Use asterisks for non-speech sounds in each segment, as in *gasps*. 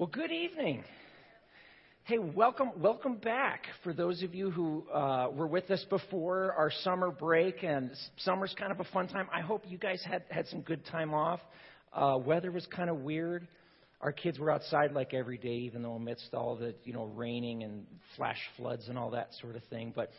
Well, good evening. Hey, welcome, welcome back. For those of you who uh, were with us before our summer break, and summer's kind of a fun time. I hope you guys had had some good time off. Uh, weather was kind of weird. Our kids were outside like every day, even though amidst all the you know raining and flash floods and all that sort of thing. But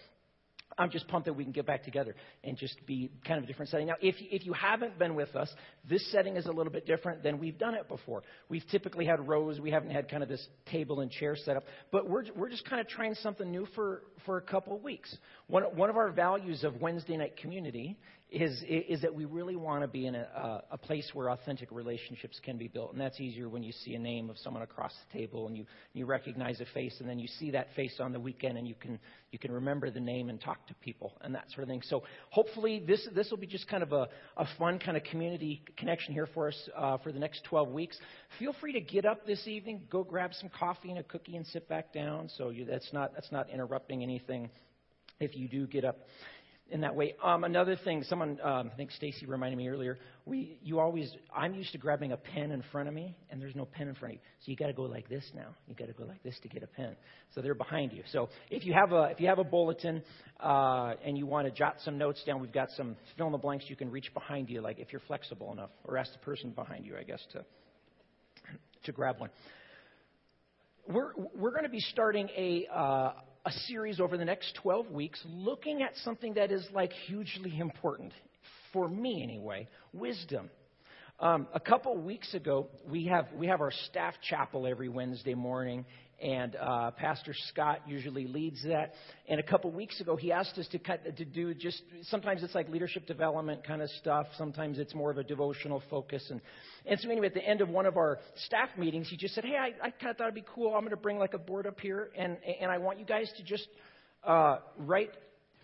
I'm just pumped that we can get back together and just be kind of a different setting. Now, if, if you haven't been with us, this setting is a little bit different than we've done it before. We've typically had rows. We haven't had kind of this table and chair set up. But we're, we're just kind of trying something new for, for a couple of weeks. One, one of our values of Wednesday night community is, is that we really want to be in a, a place where authentic relationships can be built. And that's easier when you see a name of someone across the table and you, you recognize a face, and then you see that face on the weekend and you can, you can remember the name and talk to people and that sort of thing. So hopefully this, this will be just kind of a, a fun kind of community connection here for us uh, for the next 12 weeks. Feel free to get up this evening, go grab some coffee and a cookie and sit back down. So you, that's, not, that's not interrupting anything if you do get up in that way. Um, another thing, someone, um, I think Stacy reminded me earlier. We, you always, I'm used to grabbing a pen in front of me, and there's no pen in front of you. So you got to go like this now. You got to go like this to get a pen. So they're behind you. So if you have a, if you have a bulletin uh, and you want to jot some notes down, we've got some fill in the blanks. You can reach behind you, like if you're flexible enough, or ask the person behind you, I guess, to to grab one. We're we're going to be starting a. Uh, a series over the next 12 weeks looking at something that is like hugely important, for me anyway wisdom. Um, a couple weeks ago, we have, we have our staff chapel every Wednesday morning, and uh, Pastor Scott usually leads that. And a couple weeks ago, he asked us to cut, to do just sometimes it's like leadership development kind of stuff. Sometimes it's more of a devotional focus. And and so anyway, at the end of one of our staff meetings, he just said, "Hey, I, I kind of thought it'd be cool. I'm going to bring like a board up here, and and I want you guys to just uh, write."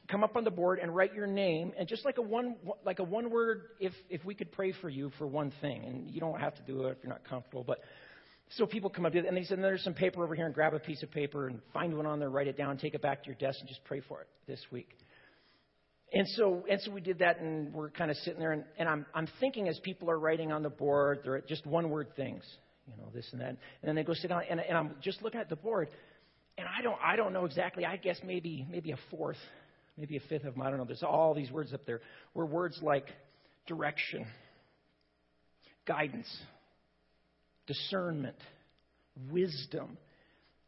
Come up on the board and write your name, and just like a one, like a one word, if if we could pray for you for one thing, and you don't have to do it if you're not comfortable, but so people come up to it, and they said, There's some paper over here, and grab a piece of paper and find one on there, write it down, take it back to your desk, and just pray for it this week. And so, and so we did that, and we're kind of sitting there, and, and I'm, I'm thinking as people are writing on the board, they're just one word things, you know, this and that. And then they go sit down, and, and I'm just looking at the board, and I don't, I don't know exactly. I guess maybe, maybe a fourth, maybe a fifth of them. I don't know. There's all these words up there. Were words like direction, guidance, discernment, wisdom.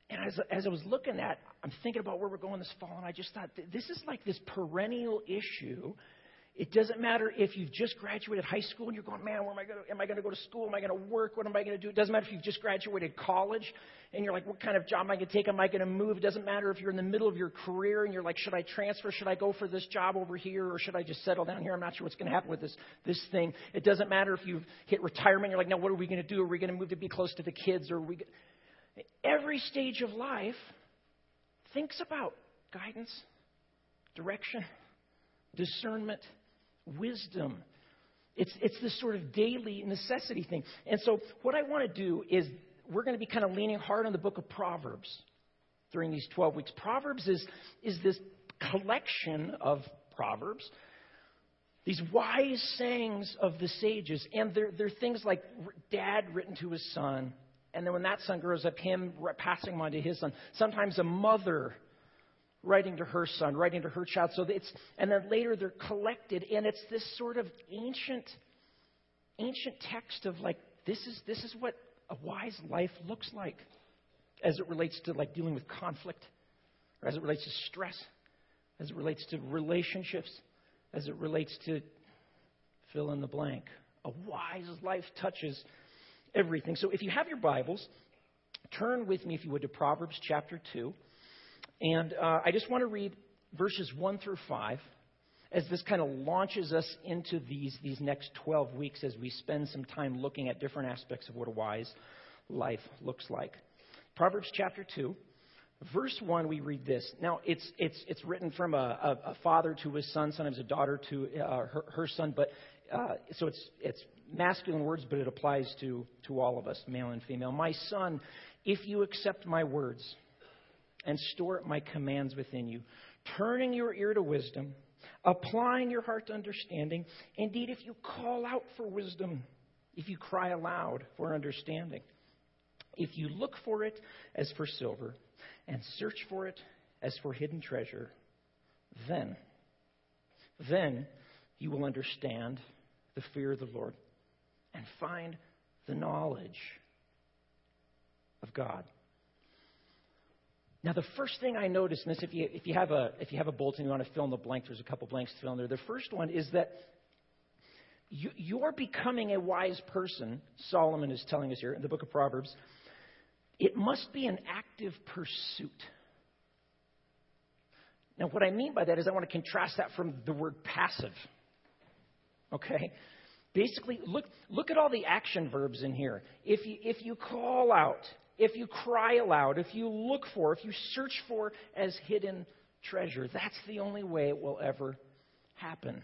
And as, as I was looking at, I'm thinking about where we're going this fall, and I just thought, this is like this perennial issue. It doesn't matter if you've just graduated high school and you're going, man, where am I going to, am I going to go to school? Am I going to work? What am I going to do? It doesn't matter if you've just graduated college and you're like, what kind of job am I going to take? Am I going to move? It doesn't matter if you're in the middle of your career and you're like, should I transfer? Should I go for this job over here or should I just settle down here? I'm not sure what's going to happen with this, this thing. It doesn't matter if you've hit retirement. You're like, now what are we going to do? Are we going to move to be close to the kids? Or are we? Every stage of life thinks about guidance, direction, discernment wisdom. It's, it's this sort of daily necessity thing. And so, what I want to do is we're going to be kind of leaning hard on the book of Proverbs during these 12 weeks. Proverbs is, is this collection of Proverbs, these wise sayings of the sages. And they're, they're things like dad written to his son. And then when that son grows up, him passing on to his son. Sometimes a mother writing to her son, writing to her child. So it's, and then later they're collected, and it's this sort of ancient, ancient text of like, this is, this is what a wise life looks like as it relates to like dealing with conflict, or as it relates to stress, as it relates to relationships, as it relates to fill in the blank. A wise life touches everything. So if you have your Bibles, turn with me, if you would, to Proverbs chapter 2. And uh, I just want to read verses 1 through 5 as this kind of launches us into these, these next 12 weeks as we spend some time looking at different aspects of what a wise life looks like. Proverbs chapter 2, verse 1, we read this. Now, it's, it's, it's written from a, a, a father to his son, sometimes a daughter to uh, her, her, son, but uh, so it's, it's masculine words, but it applies to, to all of us, male and female. My son, if you accept my words, and store up my commands within you, turning your ear to wisdom, applying your heart to understanding. Indeed, if you call out for wisdom, if you cry aloud for understanding, If you look for it as for silver and search for it as for hidden treasure, then, then you will understand the fear of the Lord and find the knowledge of God. Now, the first thing I noticed, and this, if you, if you have a if you have a bulletin, you want to fill in the blank. There's a couple blanks to fill in there. The first one is that you, you're becoming a wise person. Solomon is telling us here in the book of Proverbs. It must be an active pursuit. Now, what I mean by that is I want to contrast that from the word passive. Okay? Basically, look, look at all the action verbs in here. If you, if you call out, if you cry aloud, if you look for, if you search for as hidden treasure, that's the only way it will ever happen.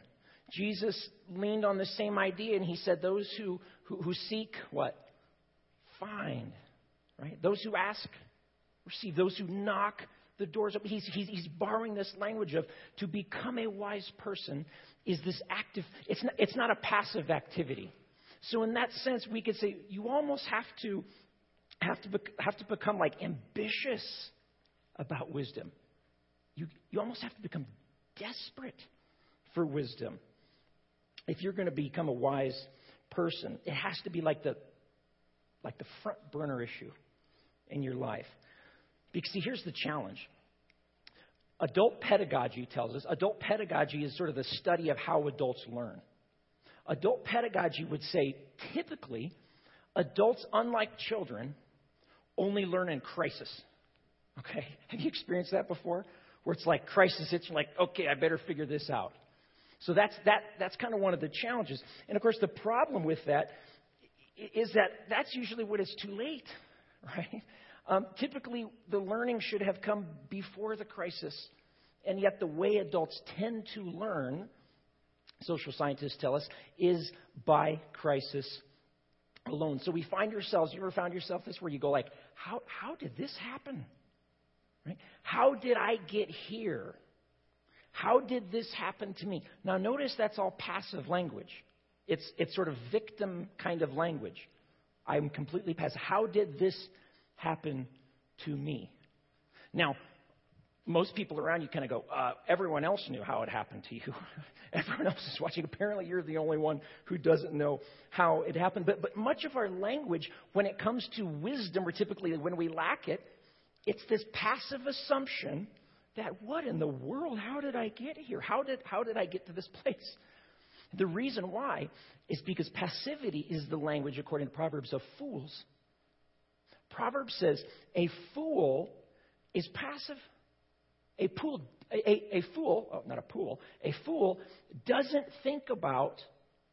Jesus leaned on the same idea and he said, Those who, who, who seek what? Find. Right? Those who ask, receive. Those who knock, the doors open. He's, he's, he's borrowing this language of to become a wise person is this active, it's not, it's not a passive activity. So, in that sense, we could say you almost have to have to, have to become like ambitious about wisdom. You, you almost have to become desperate for wisdom. If you're going to become a wise person, it has to be like the, like the front burner issue in your life. Because, see, here's the challenge. Adult pedagogy tells us, adult pedagogy is sort of the study of how adults learn. Adult pedagogy would say typically, adults, unlike children, only learn in crisis. Okay? *laughs* Have you experienced that before? Where it's like crisis hits, like, okay, I better figure this out. So that's, that, that's kind of one of the challenges. And of course, the problem with that is that that's usually when it's too late, *laughs* right? Um, typically, the learning should have come before the crisis. And yet, the way adults tend to learn, social scientists tell us, is by crisis alone. So we find ourselves, you ever found yourself this where you go like, how, how did this happen? Right? How did I get here? How did this happen to me? Now notice that's all passive language. It's, it's sort of victim kind of language. I'm completely passive. How did this happen to me? Now, most people around you kind of go, uh, everyone else knew how it happened to you. *laughs* everyone else is watching. Apparently, you're the only one who doesn't know how it happened. But, but much of our language, when it comes to wisdom, or typically when we lack it, it's this passive assumption that what in the world? How did I get here? How did, how did I get to this *laughs* place? The reason why is because passivity is the language, according to Proverbs, of fools. Proverbs says a fool is passive. A, pool, a, a, fool, oh, not a pool, a fool doesn't think about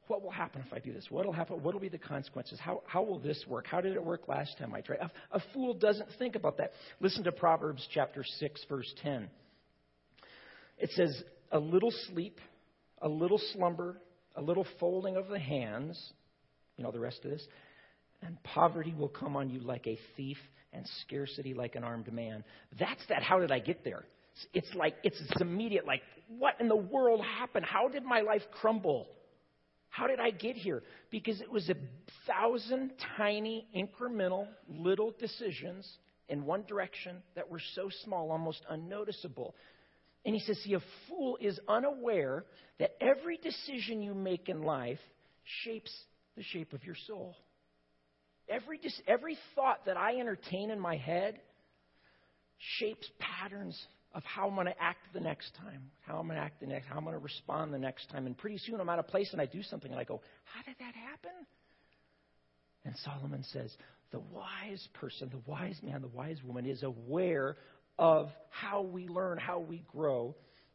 what will happen if I do this? What will happen? What will be the consequences? How, how will this work? How did it work last time I tried? A, a fool doesn't think about that. Listen to Proverbs chapter 6, verse 10. It says, A little sleep, a little slumber, a little folding of the hands, you know the rest of this, and poverty will come on you like a thief, and scarcity like an armed man. That's that. How did I get there? It's like, it's immediate, like, what in the world happened? How did my life crumble? How did I get here? Because it was a thousand tiny, incremental, little decisions in one direction that were so small, almost unnoticeable. And he says, See, a fool is unaware that every decision you make in life shapes the shape of your soul. Every, every thought that I entertain in my head shapes patterns of how I'm going to act the next time, how I'm going to act the next, how I'm going to respond the next time. And pretty soon I'm out of place and I do something and I go, how did that happen? And Solomon says, the wise person, the wise man, the wise woman is aware of how we learn, how we grow,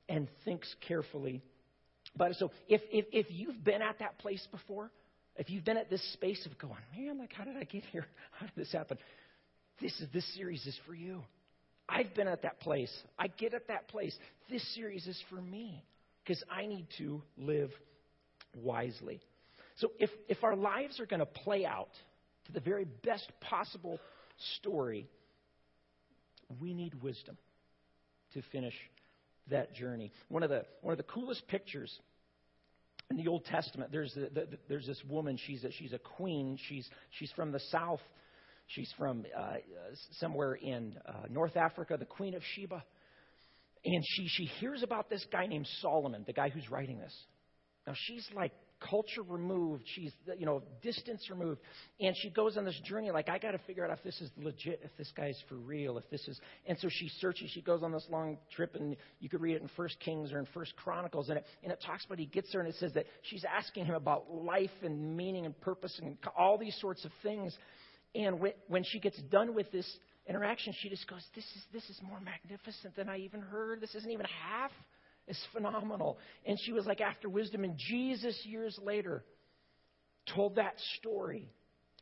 and thinks carefully it. So if, if, if you've been at that place before, if you've been at this space of going, man, like, how did I get here? *laughs* How did this happen? This, is, this series is for you. I've been at that place. I get at that place. This series is for me because I need to live wisely. So if, if our lives are going to play out to the very best possible story, we need wisdom to finish that journey. One of the, one of the coolest pictures in the Old Testament, there's, the, the, there's this woman, she's a, she's a queen, she's, she's from the south She's from uh, somewhere in uh, North Africa, the Queen of Sheba. And she, she hears about this guy named Solomon, the guy who's writing this. Now, she's like culture removed. She's, you know, distance removed. And she goes on this journey like, I got to figure out if this is legit, if this guy's for real, if this is. And so she searches. She goes on this long trip, and you could read it in First Kings or in First Chronicles. And it, and it talks about he gets there, and it says that she's asking him about life and meaning and purpose and all these sorts of things. And when she gets done with this interaction, she just goes, This is, this is more magnificent than I even heard. This isn't even half is phenomenal. And she was like after wisdom. And Jesus, years later, told that story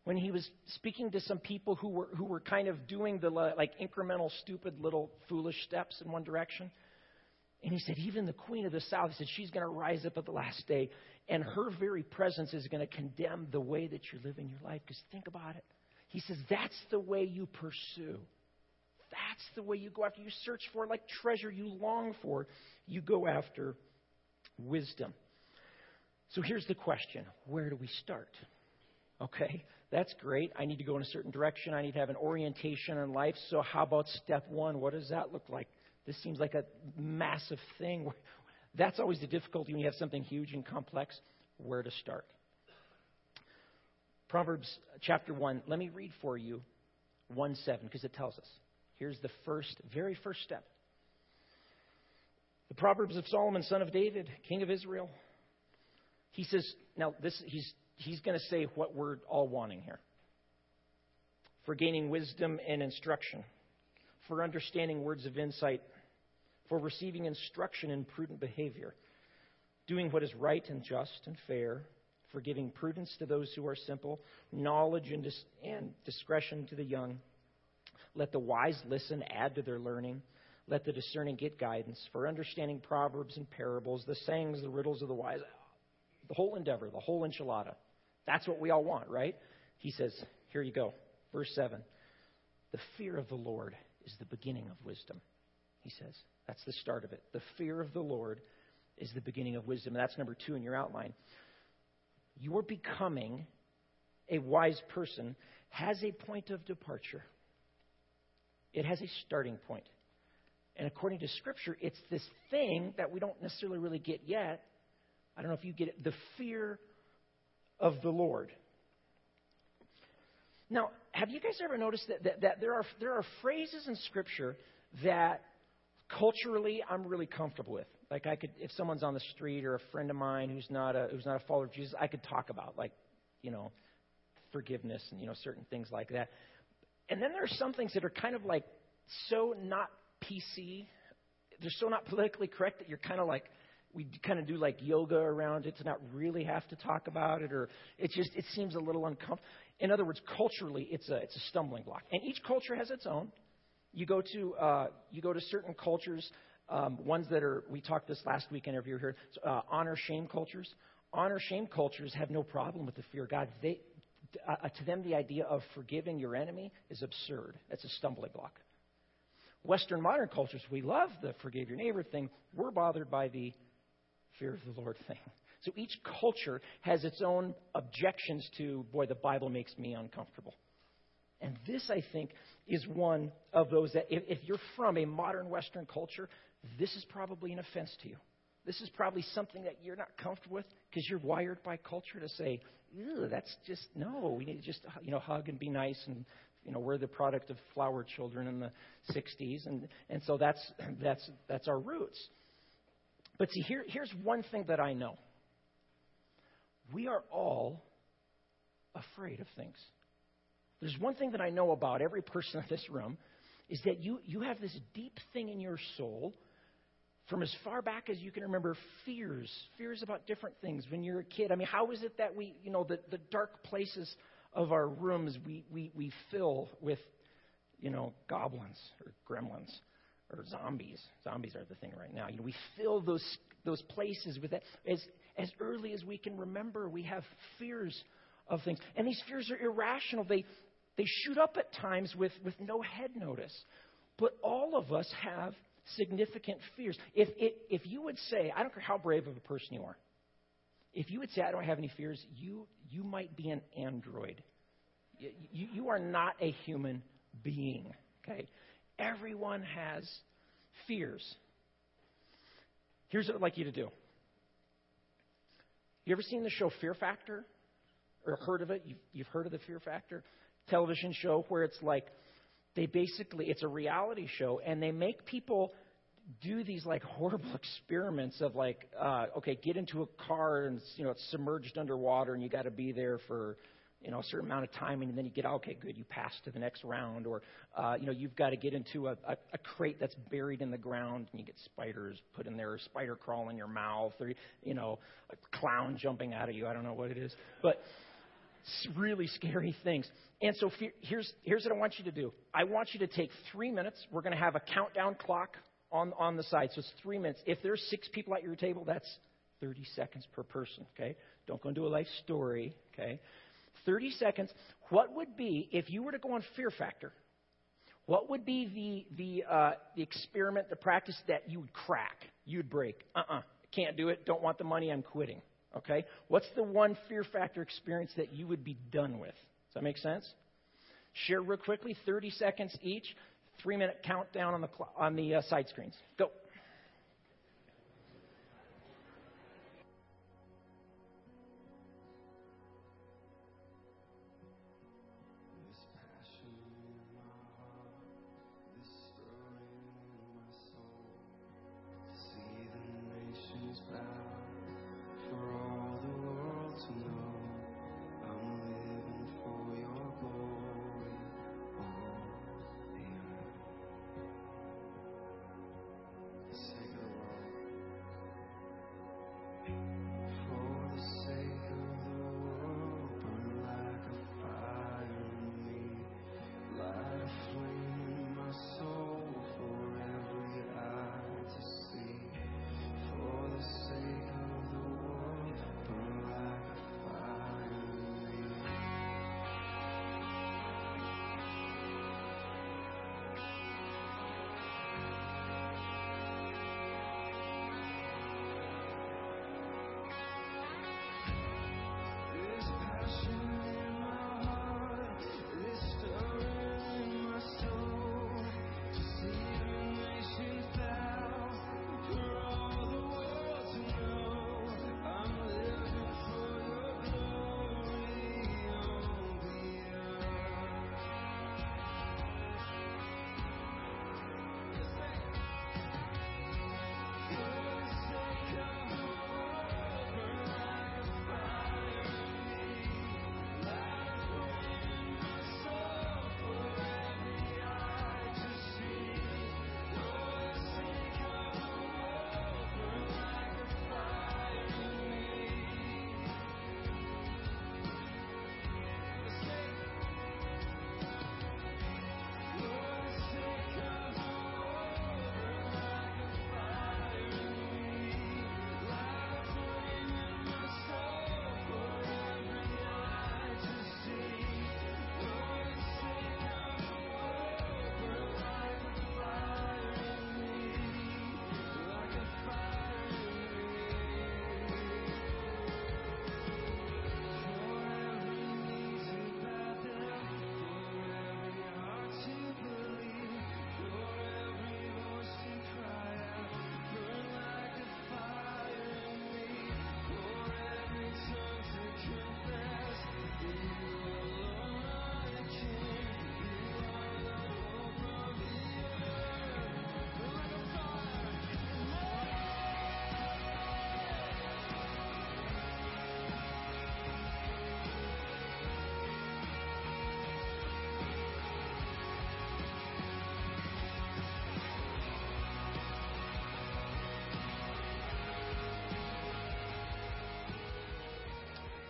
when he was speaking to some people who were, who were kind of doing the like incremental, stupid little foolish steps in one direction. And he said, even the queen of the south, he said, she's going to rise up at the last day, and her very presence is going to condemn the way that you're living your life. Because think about it. He says, that's the way you pursue. That's the way you go after. You search for like treasure you long for you go after wisdom. So here's the question where do we start? Okay, that's great. I need to go in a certain direction. I need to have an orientation in life. So, how about step one? What does that look like? This seems like a massive thing. *laughs* That's always the difficulty when you have something huge and complex. Where to start? Proverbs chapter 1, let me read for you 1 7 because it tells us. Here's the first, very first step. The Proverbs of Solomon, son of David, king of Israel. He says, now this, he's, he's going to say what we're all wanting here for gaining wisdom and instruction, for understanding words of insight, for receiving instruction in prudent behavior, doing what is right and just and fair, for giving prudence to those who are simple, knowledge and, dis- and discretion to the young. Let the wise listen, add to their learning. Let the discerning get guidance for understanding proverbs and parables, the sayings, the riddles of the wise. The whole endeavor, the whole enchilada. That's what we all want, right? He says, here you go. Verse 7. The fear of the Lord is the beginning of wisdom, he says. That's the start of it. The fear of the Lord is the beginning of wisdom. That's number two in your outline. Your becoming a wise person has a point of departure, it has a starting point. And according to Scripture, it's this thing that we don't necessarily really get yet. I don't know if you get it the fear of the Lord. Now, have you guys ever noticed that, that, that there, are, there are phrases in Scripture that culturally I'm really comfortable with? Like I could, if someone's on the street or a friend of mine who's not a who's not a follower of Jesus, I could talk about like, you know, forgiveness and you know certain things like that. And then there are some things that are kind of like so not PC. They're so not politically correct that you're kind of like, we kind of do like yoga around it to not really have to talk about it, or it just it seems a little uncomfortable. In other words, culturally, it's a it's a stumbling block, and each culture has its own. You go to uh, you go to certain cultures, um, ones that are we talked this last week if you're here, uh, honor shame cultures. Honor shame cultures have no problem with the fear of God. They uh, to them the idea of forgiving your enemy is absurd. It's a stumbling block. Western modern cultures, we love the forgive your neighbor thing. We're bothered by the fear of the Lord thing. *laughs* So each culture has its own objections to, boy, the Bible makes me uncomfortable. And this, I think, is one of those that if, if you're from a modern Western culture, this is probably an offense to you. This is probably something that you're not comfortable with because you're wired by culture to say, that's just, no, we need to just, you know, hug and be nice and you know, we're the product of flower children in the 60s, and, and so that's, *clears throat* that's, that's our roots. But see, here, here's one thing that I know we are all afraid of things. There's one thing that I know about every person in this room is that you, you have this deep thing in your soul from as far back as you can remember fears fears about different things when you're a kid i mean how is it that we you know the, the dark places of our rooms we, we, we fill with, you know, goblins or gremlins or zombies. Zombies are the thing right now. You know, we fill those, those places with that. As, as early as we can remember, we have fears of things. And these fears are irrational. They, they shoot up at times with, with no head notice. But all of us have significant fears. If, if, if you would say, I don't care how brave of a person you are, if you would say, I don't have any fears, you, you might be an android. You, you are not a human being, okay? Everyone has fears. Here's what I'd like you to do. You ever seen the show Fear Factor? Or heard of it? You've, you've heard of the Fear Factor television show where it's like they basically, it's a reality show, and they make people do these like *laughs* horrible experiments of like, uh, okay, get into a car and you know it's submerged underwater and you got to be there for you know a certain amount of time and then you get okay good you pass to the next round or uh, you know you've got to get into a, a, a crate that's buried in the ground and you get spiders put in there or spider crawl in your mouth or you know a clown jumping out of you I don't know what it is. But really scary *laughs* things. And so here's, here's what I want you to do. I want you to take three minutes. We're going to have a countdown clock on, on the side. So it's three minutes. If there's six people at your table, that's 30 seconds per person, okay? Don't go into a life story, okay? 30 seconds. What would be, if you were to go on Fear Factor, what would be the, the, uh, the experiment, the practice that you would crack, you'd break? Uh uh-uh, uh, can't do it, don't want the money, I'm quitting. Okay? What's the one fear factor experience that you would be done with? Does that make sense? Share real quickly, 30 seconds each, three minute countdown on the, on the uh, side screens. Go.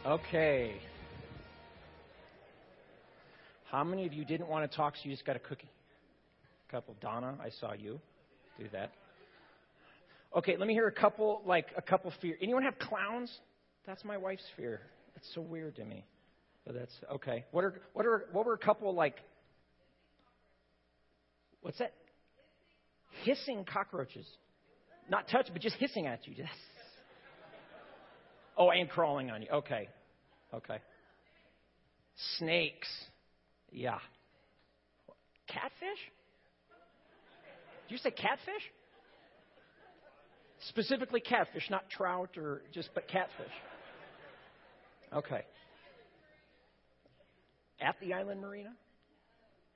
Okay. How many of you didn't want to talk, so you just got a cookie? A couple. Donna, I saw you do that. Okay, let me hear a couple, like a couple fear. Anyone have clowns? That's my wife's fear. It's so weird to me. But that's okay. What are what are what were a couple like? What's that? Hissing cockroaches. Not touch, but just hissing at you. Just Oh, and crawling on you. Okay. Okay. Snakes. Yeah. Catfish? Did you say catfish? Specifically catfish, not trout or just, but catfish. Okay. At the island marina?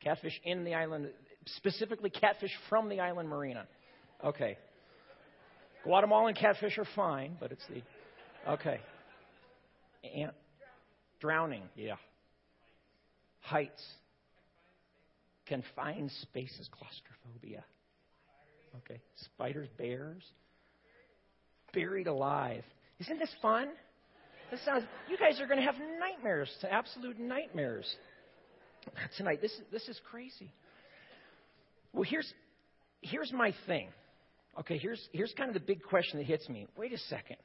Catfish in the island, specifically catfish from the island marina. Okay. Guatemalan catfish are fine, but it's the. Okay. And drowning, yeah. Heights. Confined spaces, claustrophobia. Okay. Spiders, bears. Buried alive. Isn't this fun? This sounds. You guys are going to have nightmares, absolute nightmares *laughs* tonight. This is this is crazy. Well, here's here's my thing. Okay, here's here's kind of the big question that hits me. Wait a second.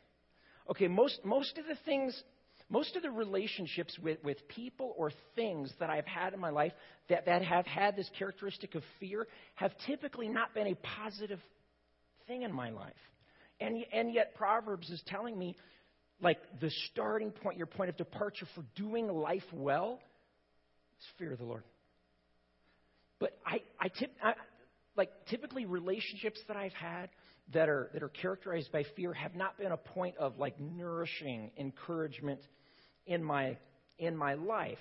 Okay, most most of the things most of the relationships with, with people or things that I've had in my life that, that have had this characteristic of fear have typically not been a positive thing in my life. And, and yet, Proverbs is telling me, like, the starting point, your point of departure for doing life well is fear of the Lord. But I, I, tip, I like, typically relationships that I've had that are, that are characterized by fear have not been a point of, like, nourishing encouragement in my, in my life.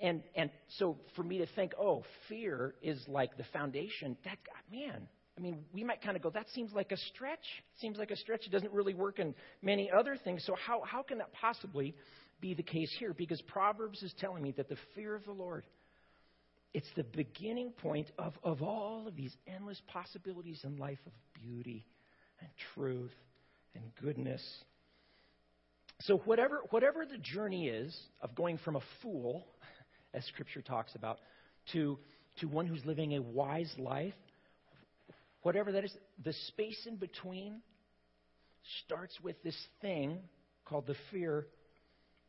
And, and so for me to think, oh, fear is like the foundation, that, man, I mean, we might kind of go, that seems like a stretch. Seems like a stretch. It doesn't really work in many other things. So, how, how can that possibly be the case here? Because Proverbs is telling me that the fear of the Lord, it's the beginning point of, of all of these endless possibilities in life of beauty and truth and goodness. So, whatever, whatever the journey is of going from a fool, as Scripture talks about, to, to one who's living a wise life, whatever that is, the space in between starts with this thing called the fear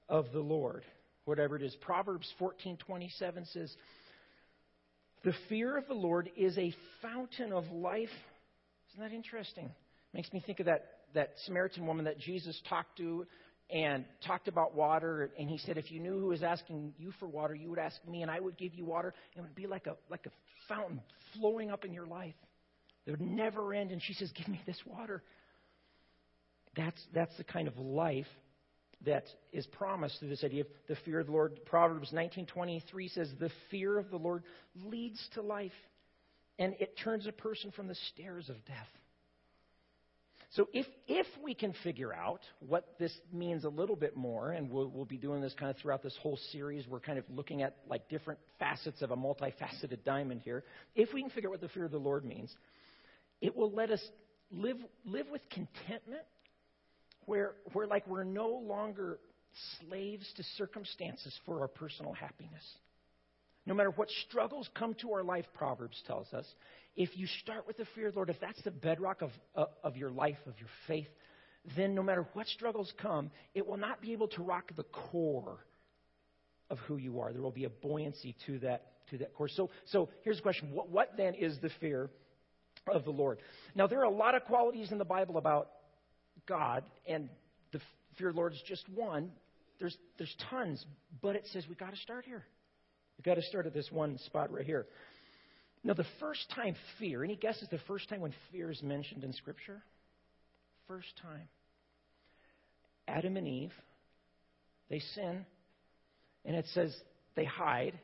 of the Lord. Whatever it is. Proverbs 14:27 says, "The fear of the Lord is a fountain of life." Isn't that interesting? Makes me think of that that Samaritan woman that Jesus talked to and talked about water and he said if you knew who was asking you for water you would ask me and I would give you water it would be like a like a fountain flowing up in your life that would never end. And she says, Give me this water. That's, that's the kind of life that is promised through this idea of the fear of the Lord. Proverbs 19:23 says, "The fear of the Lord leads to life, and it turns a person from the snares of death." So if if we can figure out what this means a little bit more, and we'll, we'll be doing this kind of throughout this whole series, we're kind of looking at like different facets of a multifaceted diamond here. If we can figure out what the fear of the Lord means, it will let us live, live with contentment where, where like we're no longer slaves to circumstances for our personal happiness. No matter what struggles come to our life, Proverbs tells us, if you start with the fear of the Lord, if that's the bedrock of, of, your life, of your faith, then no matter what struggles come, it will not be able to rock the core of who you are. There will be a buoyancy to that to that core. So, so here's the question: What, what then is the fear of the Lord. Now, there are a lot of qualities in the Bible about God, and the fear of the Lord is just one. There's, there's tons, but it says we've got to start here. We've got to start at this one spot right here. Now, the first time fear, any guesses the first time when fear is mentioned in Scripture? First time. Adam and Eve, they sin, and it says they hide,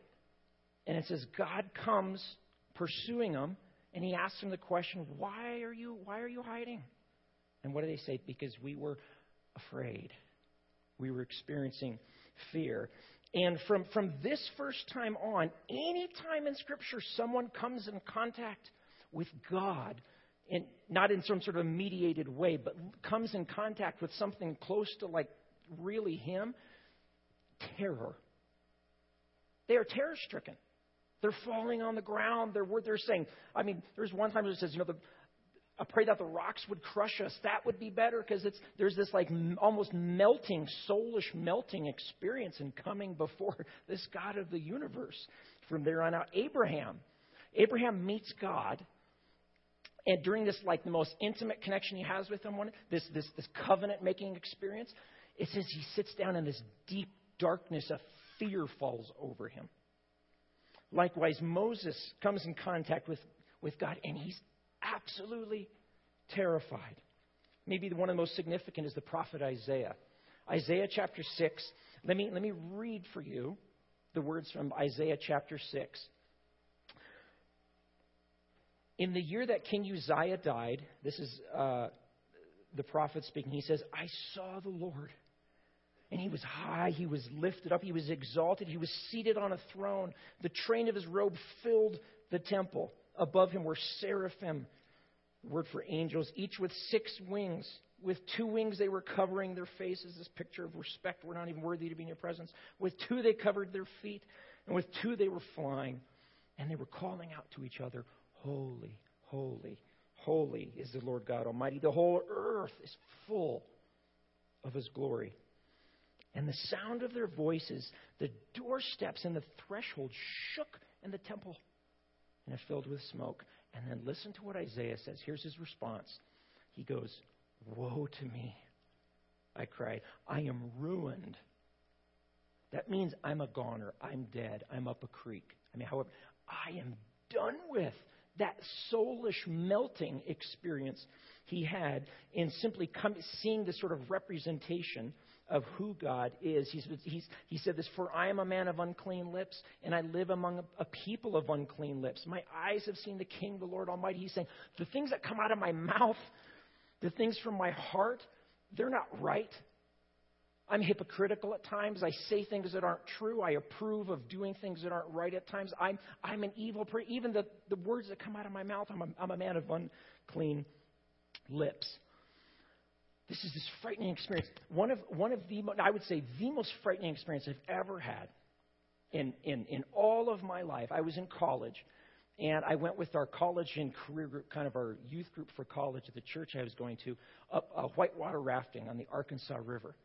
and it says God comes pursuing them and he asks them the question, why are you, why are you hiding? And what do they say? Because we were afraid. We were experiencing fear. And from, from this first time on, any time in Scripture someone comes in contact with God, and not in some sort of mediated way, but comes in contact with something close to like really Him, terror. They are terror stricken. They're falling on the ground. They're, they're saying, I mean, there's one time it says, you know, the, I pray that the rocks would crush us. That would be better because it's there's this like almost melting, soulish melting experience in coming *laughs* before this God of the universe. From there on out, Abraham, Abraham meets God, and during this like the most intimate connection he has with him, one this this this covenant making experience, it says he sits down in this deep darkness of fear falls over him. Likewise, Moses comes in contact with, with God, and he's absolutely terrified. Maybe the one of the most significant is the prophet Isaiah. Isaiah chapter 6. Let me, let me read for you the words from Isaiah chapter 6. In the year that King Uzziah died, this is uh, the prophet speaking, he says, I saw the Lord. And he was high, he was lifted up, he was exalted, he was seated on a throne. The train of his robe filled the temple. Above him were seraphim, word for angels, each with six wings. With two wings they were covering their faces, this picture of respect. We're not even worthy to be in your presence. With two they covered their feet, and with two they were flying. And they were calling out to each other, Holy, holy, holy is the Lord God Almighty. The whole earth is full of his glory. And the sound of their voices, the doorsteps and the threshold shook in the temple and it filled with smoke. And then listen to what Isaiah says. Here's his response. He goes, Woe to me, I cried. I am ruined. That means I'm a goner. I'm dead. I'm up a creek. I mean, however, I am done with that soulish melting experience he had in simply come, seeing this sort of representation of who God is. He's, he's, he said this, For I am a man of unclean lips, and I live among a, a people of unclean lips. My eyes have seen the King, the Lord Almighty. He's saying, The things that come out of my mouth, the things from my heart, they're not right. I'm hypocritical at times. I say things that aren't true. I approve of doing things that aren't right at times. I'm, I'm an evil person. Even the, the words that come out of my mouth, I'm a, I'm a man of unclean lips. This is this frightening experience. One of, one of the, I would say, the most frightening experience I've ever had in, in, in all of my life. I was in college, and I went with our college and career group, kind of our youth group for college at the church I was going to, up uh, whitewater rafting on the Arkansas River.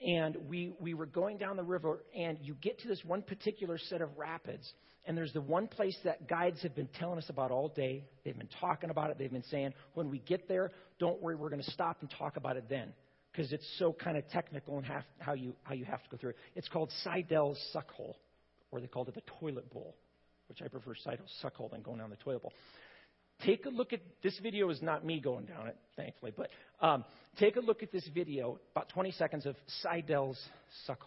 And we, we were going down the river, and you get to this one particular set of rapids, and there's the one place that guides have been telling us about all day. They've been talking about it. They've been saying, when we get there, don't worry, we're going to stop and talk about it then. Because it's so kind of technical and how, you, how you have to go through it. It's called Seidel's Suck Hole, or they called it the toilet bowl, which I prefer Seidel's Suck Hole than going down the toilet bowl. Take a look at this video is not me going down it, thankfully, but um, take a look at this video, about 20 seconds of Seidel's Suck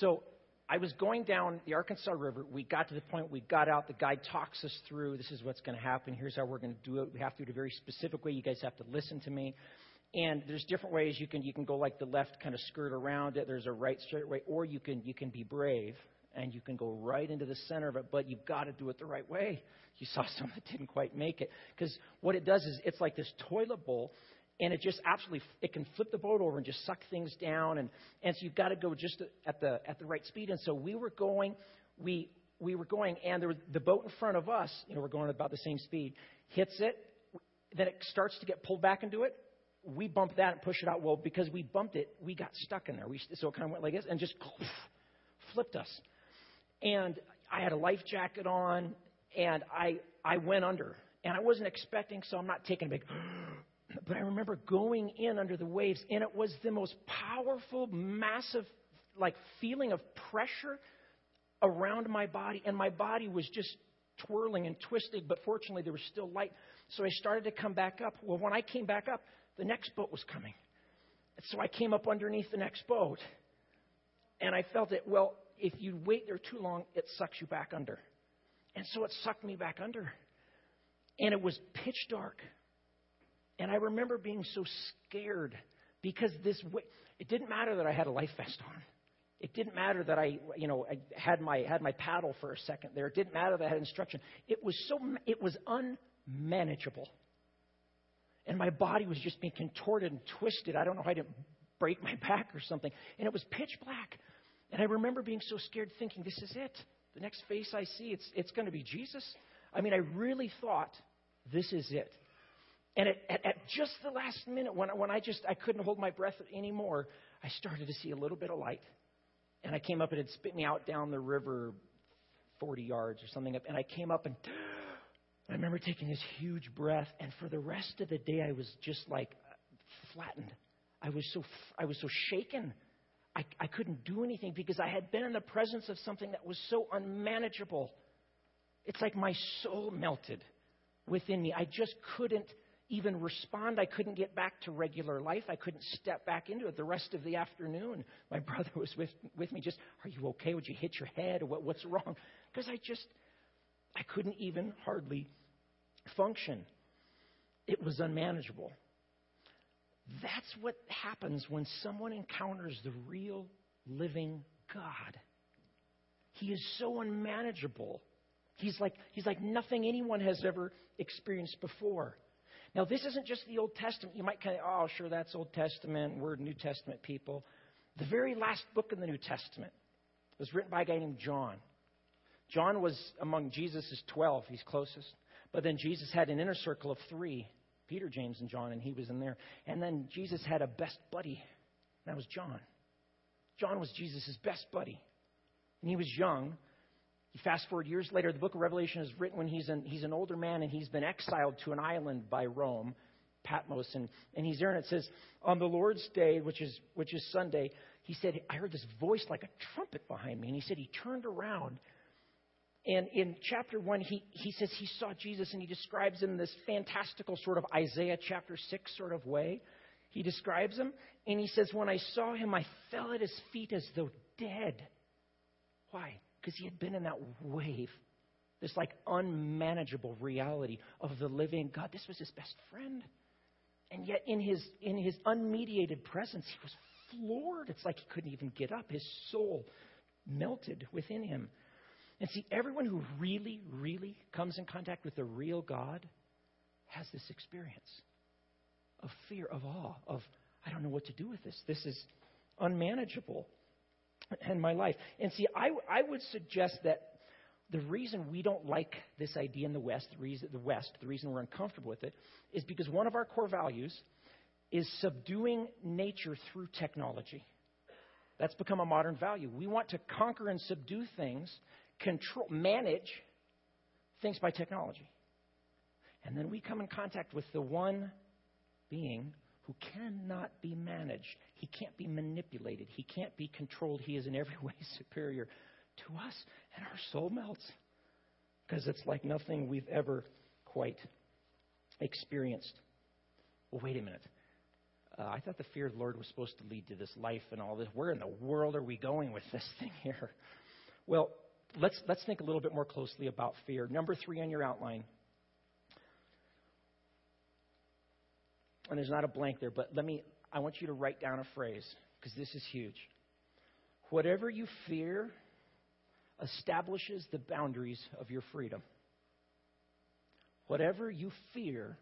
So I was going down the Arkansas River. We got to the point, we got out. The guide talks us through this is what's going to happen. Here's how we're going to do it. We have to do it a very specific way. You guys have to listen to me. And there's different ways you can you can go like the left kind of skirt around it. There's a right straight way, or you can you can be brave and you can go right into the center of it. But you've got to do it the right way. You saw *laughs* some that didn't quite make it because what it does is it's like this toilet bowl, and it just absolutely it can flip the boat over and just suck things down and and so you've got to go just at the at the right speed. And so we were going we we were going and there was the boat in front of us you know we're going at about the same speed hits it then it starts to get pulled back into it. We bump that and push it out. Well because we bumped it we got stuck in there. We so it kind of went like this and just *sniffs* flipped us. And i had a life jacket on and i i went under. And i wasn't expecting so i'm not taking a big but I remember going in under the waves, and it was the most powerful, massive, like feeling of pressure around my body, and my body was just twirling and twisting, but fortunately there was still light. So I started to come back up. Well, when I came back up, the next boat was coming. So I came up underneath the next boat, and I felt it. Well, if you wait there too long, it sucks you back under. And so it sucked me back under. And it was pitch dark. And I remember being so scared because this, it didn't matter that I had a life vest on. It didn't matter that I, you know, I had my had my paddle for a second there. It didn't matter that I had instruction. It was so it was unmanageable. And my body was just being contorted and twisted. I don't know how I didn't break my *laughs* back or something. And it was pitch black. And I remember being so scared, thinking, this is it. The next face I see, it's, it's going to be Jesus. I mean, I really thought, this is it. And at, at, at, just the last minute, when, when I just I couldn't hold my breath anymore, I started to see a little bit of light. And I came up and it spit me out down the river 40 yards or something. And I came up and *gasps* I remember taking this huge breath. And for the rest of the day, I was just like flattened. I was so, I was so shaken. I, I couldn't do anything because I had been in the presence of something that was so unmanageable. It's like my soul melted within me. I just couldn't even respond. I couldn't get back to regular life. I couldn't step back into it the rest of the afternoon. My *laughs* brother was with, with me, just, Are you okay? Would you hit your head? What, what's wrong? Because I just, I couldn't even hardly function. It was unmanageable. That's what happens when someone encounters the real living God. He is so unmanageable. He's like, he's like nothing anyone has ever experienced before. Now, this isn't just the Old Testament. You might kind of, oh, sure, that's Old Testament. We're New Testament people. The very last book in the New Testament was written by a guy named John. John was among Jesus' 12, he's closest. But then Jesus had an inner circle of three Peter, James, and John, and he was in there. And then Jesus had a best buddy, and that was John. John was Jesus' best buddy. And he was young. You fast forward years later, the book of Revelation is written when he's an, he's an older man and he's been exiled to an island by Rome, Patmos. And, and he's there, and it says, On the Lord's day, which is, which is Sunday, he said, I heard this voice like a trumpet behind me. And he said he turned around and in chapter 1, he, he says he saw Jesus and he describes him this fantastical sort of Isaiah chapter 6 sort of way. He describes him and he says, When I saw him, I fell at his feet as though dead. Why? Because he had been in that wave, this like unmanageable reality of the living God. This was his best friend. And yet, in his, in his unmediated presence, he was floored. It's like he couldn't even get up. His soul melted within him. And see, everyone who really, really comes in contact with the real God has this experience of fear, of awe, of, I don't know what to do with this. This is unmanageable in my life. And see, I, I would suggest that the reason we don't like this idea in the West, the reason, the West, the reason we're uncomfortable with it, is because one of our core values is subduing nature through technology. That's become a modern value. We want to conquer and subdue things control, manage things by technology. And then we come in contact with the one being who cannot be managed. He can't be manipulated. He can't be controlled. He is in every *laughs* way superior to us. And our soul melts because it's like nothing we've ever quite experienced. Well, wait a minute. Uh, I thought the fear of the Lord was supposed to lead to this life and all this. Where in the world are we going with this thing here? Well, let's, let's think a little bit more closely about fear. Number three on your outline. And there's not a blank there, but let me, I want you to write down a phrase because this is huge. Whatever you fear establishes the boundaries of your freedom. Whatever you fear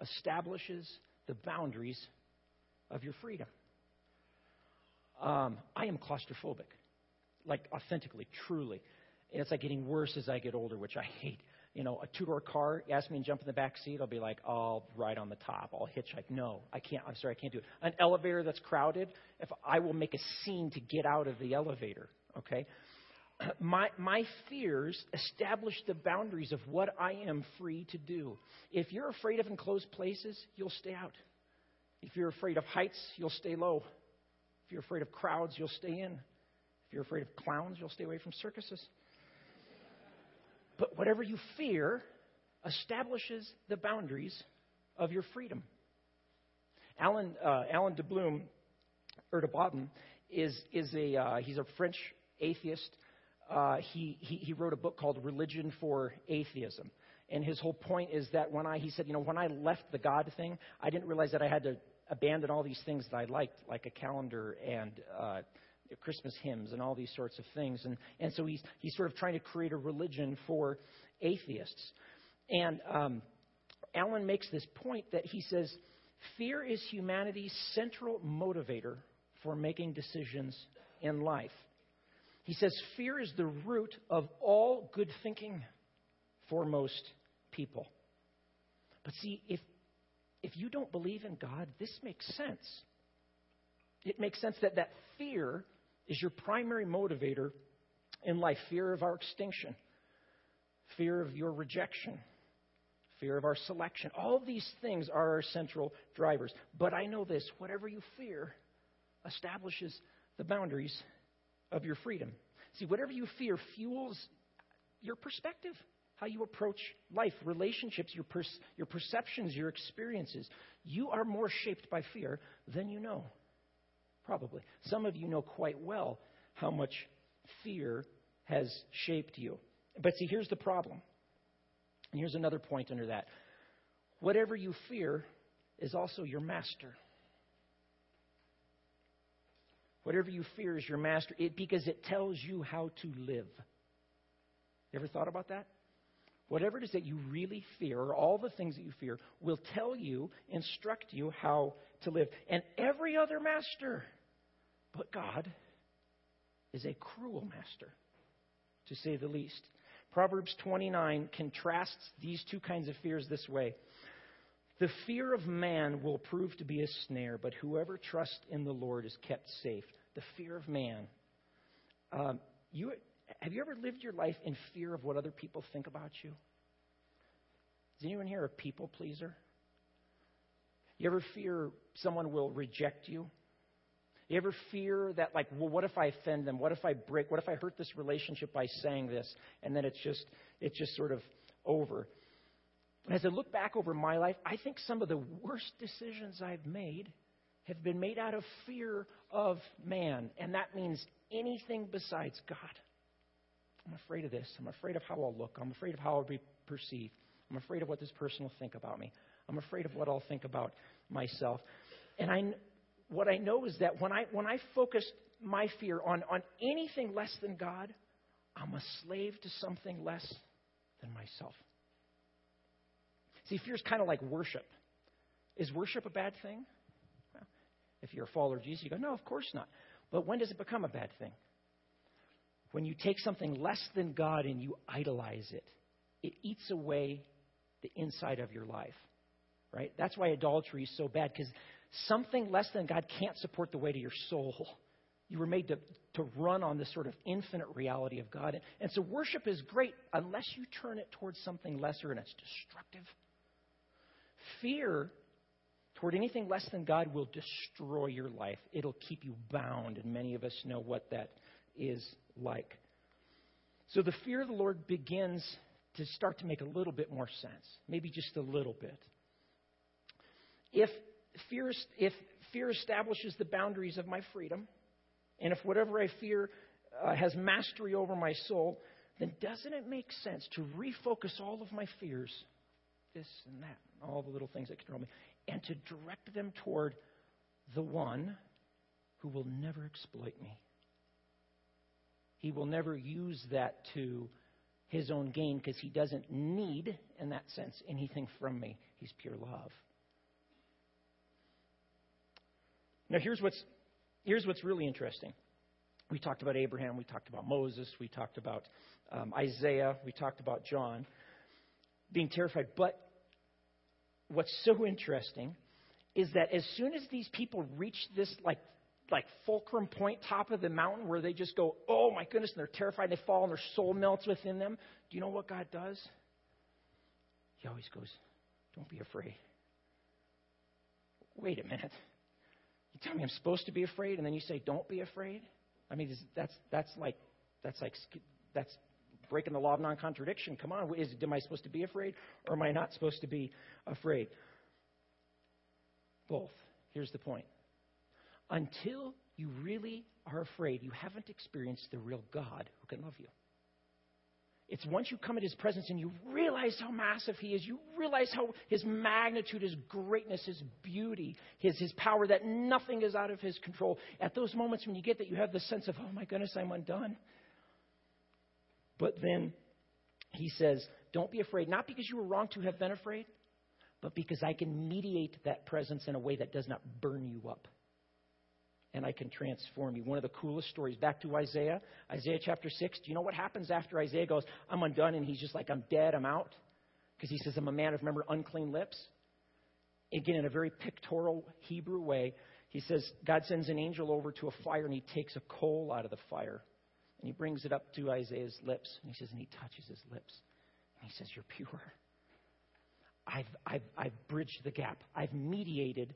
establishes the boundaries of your freedom. Um, I am claustrophobic like authentically, truly. And it's like getting worse as I get older, which I hate. You know, a two door car, ask me to jump in the back seat, I'll be like, I'll ride on the top, I'll hitchhike. No, I can't. I'm sorry, I can't do it. An elevator that's crowded, if I will make a scene to get out of the elevator, okay? *clears throat* My, my fears establish the boundaries of what I am free to do. If you're afraid of enclosed places, you'll stay out. If you're afraid of heights, you'll stay low. If you're afraid of crowds, you'll stay in. If you're afraid of clowns, you'll stay away from circuses. But whatever you fear establishes the boundaries of your freedom. Alan, uh, Alan de Bloom, Botton, is, is a, uh, he's a French atheist. Uh, he, he, he wrote a book called Religion for Atheism. And his whole point is that when I, he said, you know, when I left the God thing, I didn't realize that I had to abandon all these things that I liked, like a calendar and uh, Christmas hymns and all these sorts of things. And, and so he's, he's sort of trying to create a religion for atheists. And um, Alan makes this point that he says, Fear is humanity's central motivator for making decisions in life. He says fear is the root of all good thinking for most people. But see, if, if you don't believe in God, this makes sense. It makes sense that that fear is your primary motivator in life fear of our extinction, fear of your rejection, fear of our selection. All these things are our central drivers. But I know this whatever you fear establishes the boundaries of your freedom. See, whatever you fear fuels your perspective, how you approach life, relationships, your, per- your perceptions, your experiences. You are more shaped by fear than you know, probably. Some of you know quite well how much fear has shaped you. But see, here's the problem. And here's another point under that. Whatever you fear is also your master. Whatever you fear is your master it, because it tells you how to live. You ever thought about that? Whatever it is that you really fear, or all the things that you fear, will tell you, instruct you how to live. And every other master but God is a cruel master, to say the least. Proverbs 29 contrasts these two kinds of fears this way The fear of man will prove to be a snare, but whoever trusts in the Lord is kept safe the fear of man. Um, you, have you ever lived your life in fear of what other people think about you? Is anyone here a people pleaser? You ever fear someone will reject you? You ever fear that, like, well, what if I offend them? What if I break? What if I hurt this relationship by saying this? And then it's just, it's just sort of over. As I look back over my life, I think some of the worst decisions I've made have been made out of fear of man, and that means anything besides God. I'm afraid of this. I'm afraid of how I'll look. I'm afraid of how I'll be perceived. I'm afraid of what this person will think about me. I'm afraid of what I'll think about myself. And I, what I know is that when I, when I focus my fear on, on anything less than God, I'm a slave to something less than myself. See, fear is kind of like worship. Is worship a bad thing? If you're a follower of Jesus, you go, no, of course not. But when does it become a bad thing? When you take something less than God and you idolize it, it eats away the inside of your life. Right? That's why idolatry is so bad, because something less than God can't support the weight of your soul. You were made to, to run on this sort of infinite reality of God. And, and so worship is great unless you turn it towards something lesser and it's destructive. Fear toward anything less than God will destroy your life. It'll keep you bound, and many of us know what that is like. So the fear of the Lord begins to start to make a little bit more sense, maybe just a little bit. If fear, if fear establishes the boundaries of my freedom, and if whatever I fear uh, has mastery over my soul, then doesn't it make sense to refocus all of my fears, this and that, all the little things that control me, and to direct them toward the one who will never exploit me. He will never use that to his own gain because he doesn't need, in that sense, anything from me. He's pure love. Now, here's what's, here's what's really interesting. We talked about Abraham, we talked about Moses, we talked about um, Isaiah, we talked about John being terrified. But what's so interesting is that as soon as these people reach this like like fulcrum point top of the mountain where they just go, oh my goodness, and they're terrified, and they fall, and their soul melts within them. Do you know what God does? He always goes, don't be afraid. Wait a minute. You tell me I'm supposed to be afraid, and then you say, don't be afraid? I mean, that's, that's like, that's like, that's breaking the law of non contradiction. Come on, is, am I supposed to be afraid or am I not supposed to be afraid? Both. Here's the point. Until you really are afraid, you haven't experienced the real God who can love you. It's once you come into his presence and you realize how massive he is, you realize how his magnitude, his greatness, his beauty, his, his power, that nothing is out of his control. At those moments when you get that, you have the sense of, oh my goodness, I'm undone. But then he says, Don't be afraid, not because you were wrong to have been afraid, but because I can mediate that presence in a way that does not burn you up. And I can transform you. One of the coolest stories, back to Isaiah, Isaiah chapter 6. Do you know what happens after Isaiah goes, I'm undone, and he's just like, I'm dead, I'm out? Because he says, I'm a man of, remember, unclean lips? Again, in a very pictorial Hebrew way, he says, God sends an angel over to a fire, and he takes a coal out of the fire. And he brings it up to Isaiah's lips. And he says, and he touches his lips. And he says, You're pure. I've, I've, I've bridged the gap. I've mediated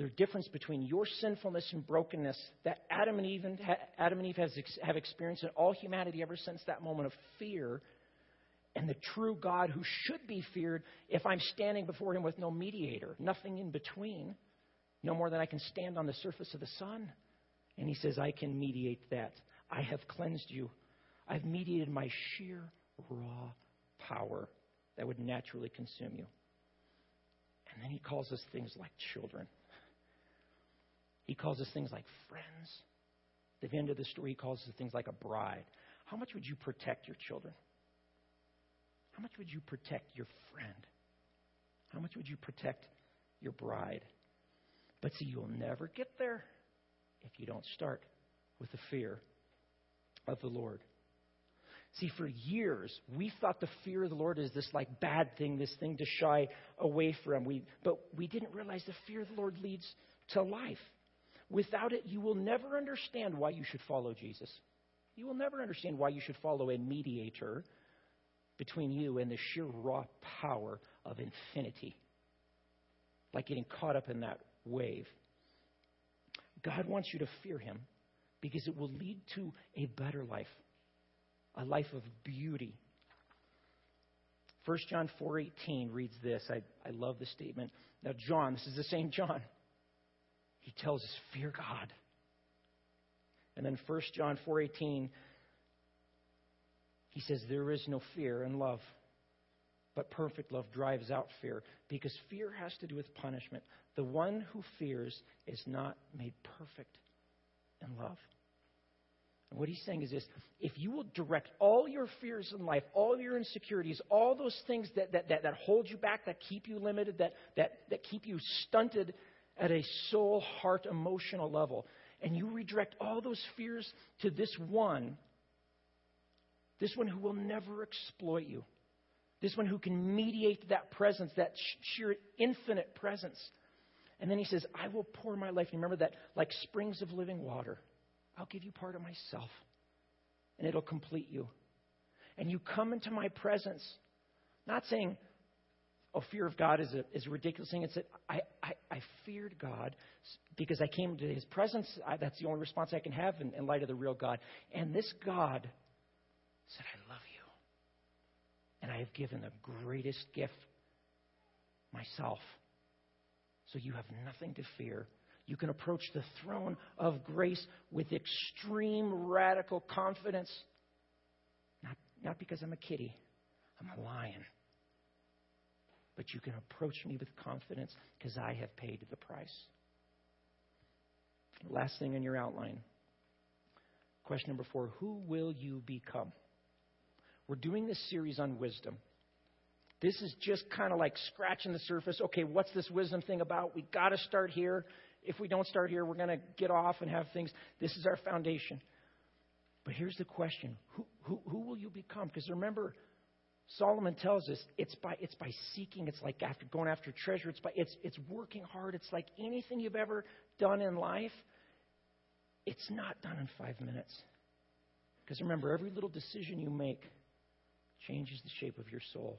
the difference between your sinfulness and brokenness that Adam and Eve, Adam and Eve has, have experienced in all humanity ever since that moment of fear and the true God who should be feared if I'm standing before him with no mediator, nothing in between, no more than I can stand on the surface of the sun. And he says, I can mediate that. I have cleansed you. I've mediated my sheer, raw power that would naturally consume you. And then he calls us things like children. He calls us things like friends. At the end of the story, he calls us things like a bride. How much would you protect your children? How much would you protect your friend? How much would you protect your bride? But see, you'll never get there if you don't start with the fear of the Lord. See, for years, we thought the fear of the Lord is this like bad thing, this thing to shy away from. We, but we didn't realize the fear of the Lord leads to life. Without it, you will never understand why you should follow Jesus. You will never understand why you should follow a mediator between you and the sheer raw power of infinity. Like getting caught up in that wave. God wants you to fear him because it will lead to a better life a life of beauty. 1 John 4:18 reads this. I, I love the statement. Now John, this is the same John. He tells us fear God. And then 1 John 4:18 he says there is no fear in love. But perfect love drives out fear because fear has to do with punishment. The one who fears is not made perfect in love. And what he's saying is this if you will direct all your fears in life, all your insecurities, all those things that, that, that, that hold you back, that keep you limited, that, that, that keep you stunted at a soul, heart, emotional level, and you redirect all those fears to this one, this one who will never exploit you, this one who can mediate that presence, that sheer infinite presence. And then he says, I will pour my life. You remember that, like springs of living water. I'll give you part of myself, and it'll complete you. And you come into my presence, not saying, oh, fear of God is a, is a ridiculous thing. It's that I, I, feared God because I came to his presence. I, that's the only response I can have in, in light of the real God. And this God said, I love you. And I have given the greatest gift, myself. So you have nothing to fear you can approach the throne of grace with extreme radical confidence. Not, not because I'm a kitty, I'm a lion. But you can approach me with confidence because I have paid the price. Last thing in your outline. Question number four Who will you become? We're doing this series on wisdom. This is just kind of like scratching the surface. Okay, what's this wisdom thing about? We got to start here if we don't start here, we're going to get off and have things. This is our foundation. But here's the question who, who, who will you become? Because remember, Solomon tells us it's by, it's by seeking, it's like after going after treasure, it's, by, it's, it's working hard. It's like anything you've ever done in life, it's not done in five minutes. Because remember, every little decision you make changes the shape of your soul.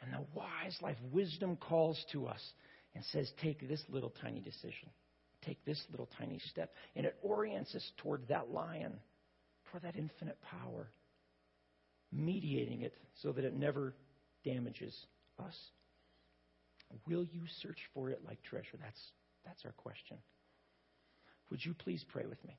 And the wise life, wisdom calls to us and says, take this little tiny decision take this little tiny step. And it orients us toward that lion, toward that infinite power, mediating it so that it never damages us. Will you search for it like treasure? That's, that's our question. Would you please pray with me?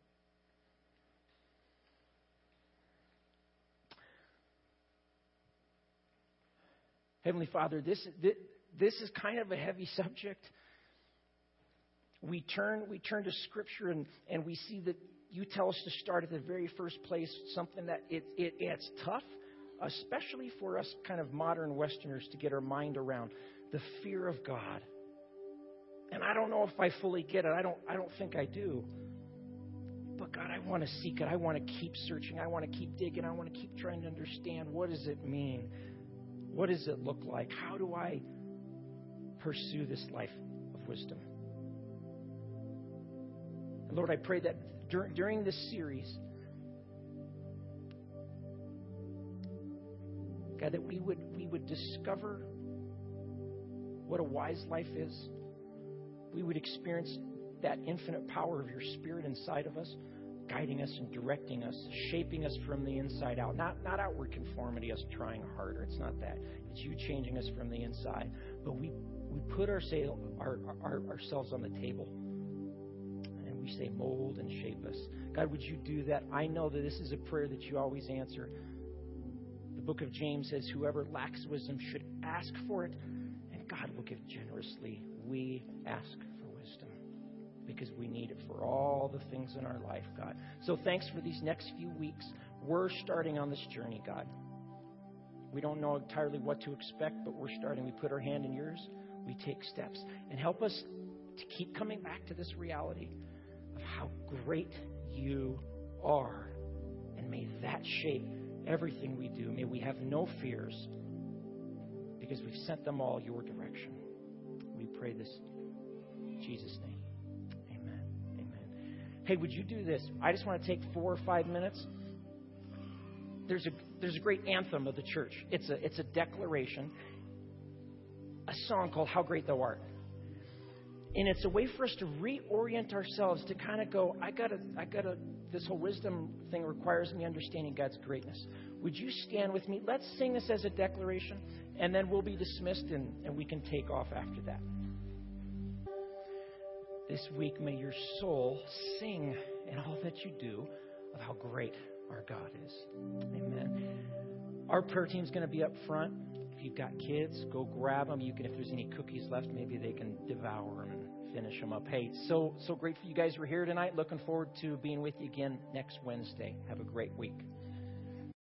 Heavenly Father, this, this is kind of a heavy *laughs* subject we turn, we turn to Scripture and, and we see that you tell us to start at the very first place, something that it, it, it's tough, especially for us kind of modern Westerners to get our mind around. the fear of God. And I don't know if I fully get it. I don't, I don't think I do. But God, I want to seek it. I want to keep searching. I want to keep digging. I want to keep trying to understand what does it mean? What does it look like? How do I pursue this life of wisdom? Lord, I pray that dur- during this series, God, that we would we would discover what a wise life is. We would experience that infinite power of your Spirit inside of us, guiding us and directing us, shaping us from the inside out. Not, not outward conformity, us trying harder. It's not that. It's you changing us from the inside. But we, we put our, our, our, ourselves on the table and we say, mold and shape us. God, would you do that? I know that this is a prayer that you always answer. Book of James says, whoever lacks wisdom should ask for it, and God will give generously. We ask for wisdom because we need it for all the things in our life, God. So thanks for these next few weeks. We're starting on this journey, God. We don't know entirely what to expect, but we're starting. We put our hand in yours, we take steps. And help us to keep coming back to this reality of how great you are. And may that shape everything we do. May we have no fears because we've sent them all your direction. We pray this Jesus' name. Amen. Amen. Hey, would you do this? I just want to take four or five minutes. There's a, there's a great anthem of the church. It's a, it's a declaration, a song called How Great Thou Art. And it's a way for us to reorient ourselves to kind of go, I gotta, I gotta, this whole wisdom thing requires me understanding God's greatness. Would you stand with me? Let's sing this as a declaration, and then we'll be dismissed and, and we can take off after that. This week, may your soul sing in all that you do of how great our God is. Amen. Our prayer team's going to be up front. If you've got kids, go grab them. You can, if there's any cookies left, maybe they can devour them finish them up. Hey, so so grateful you guys were here tonight. Looking forward to being with you again next Wednesday. Have a great week.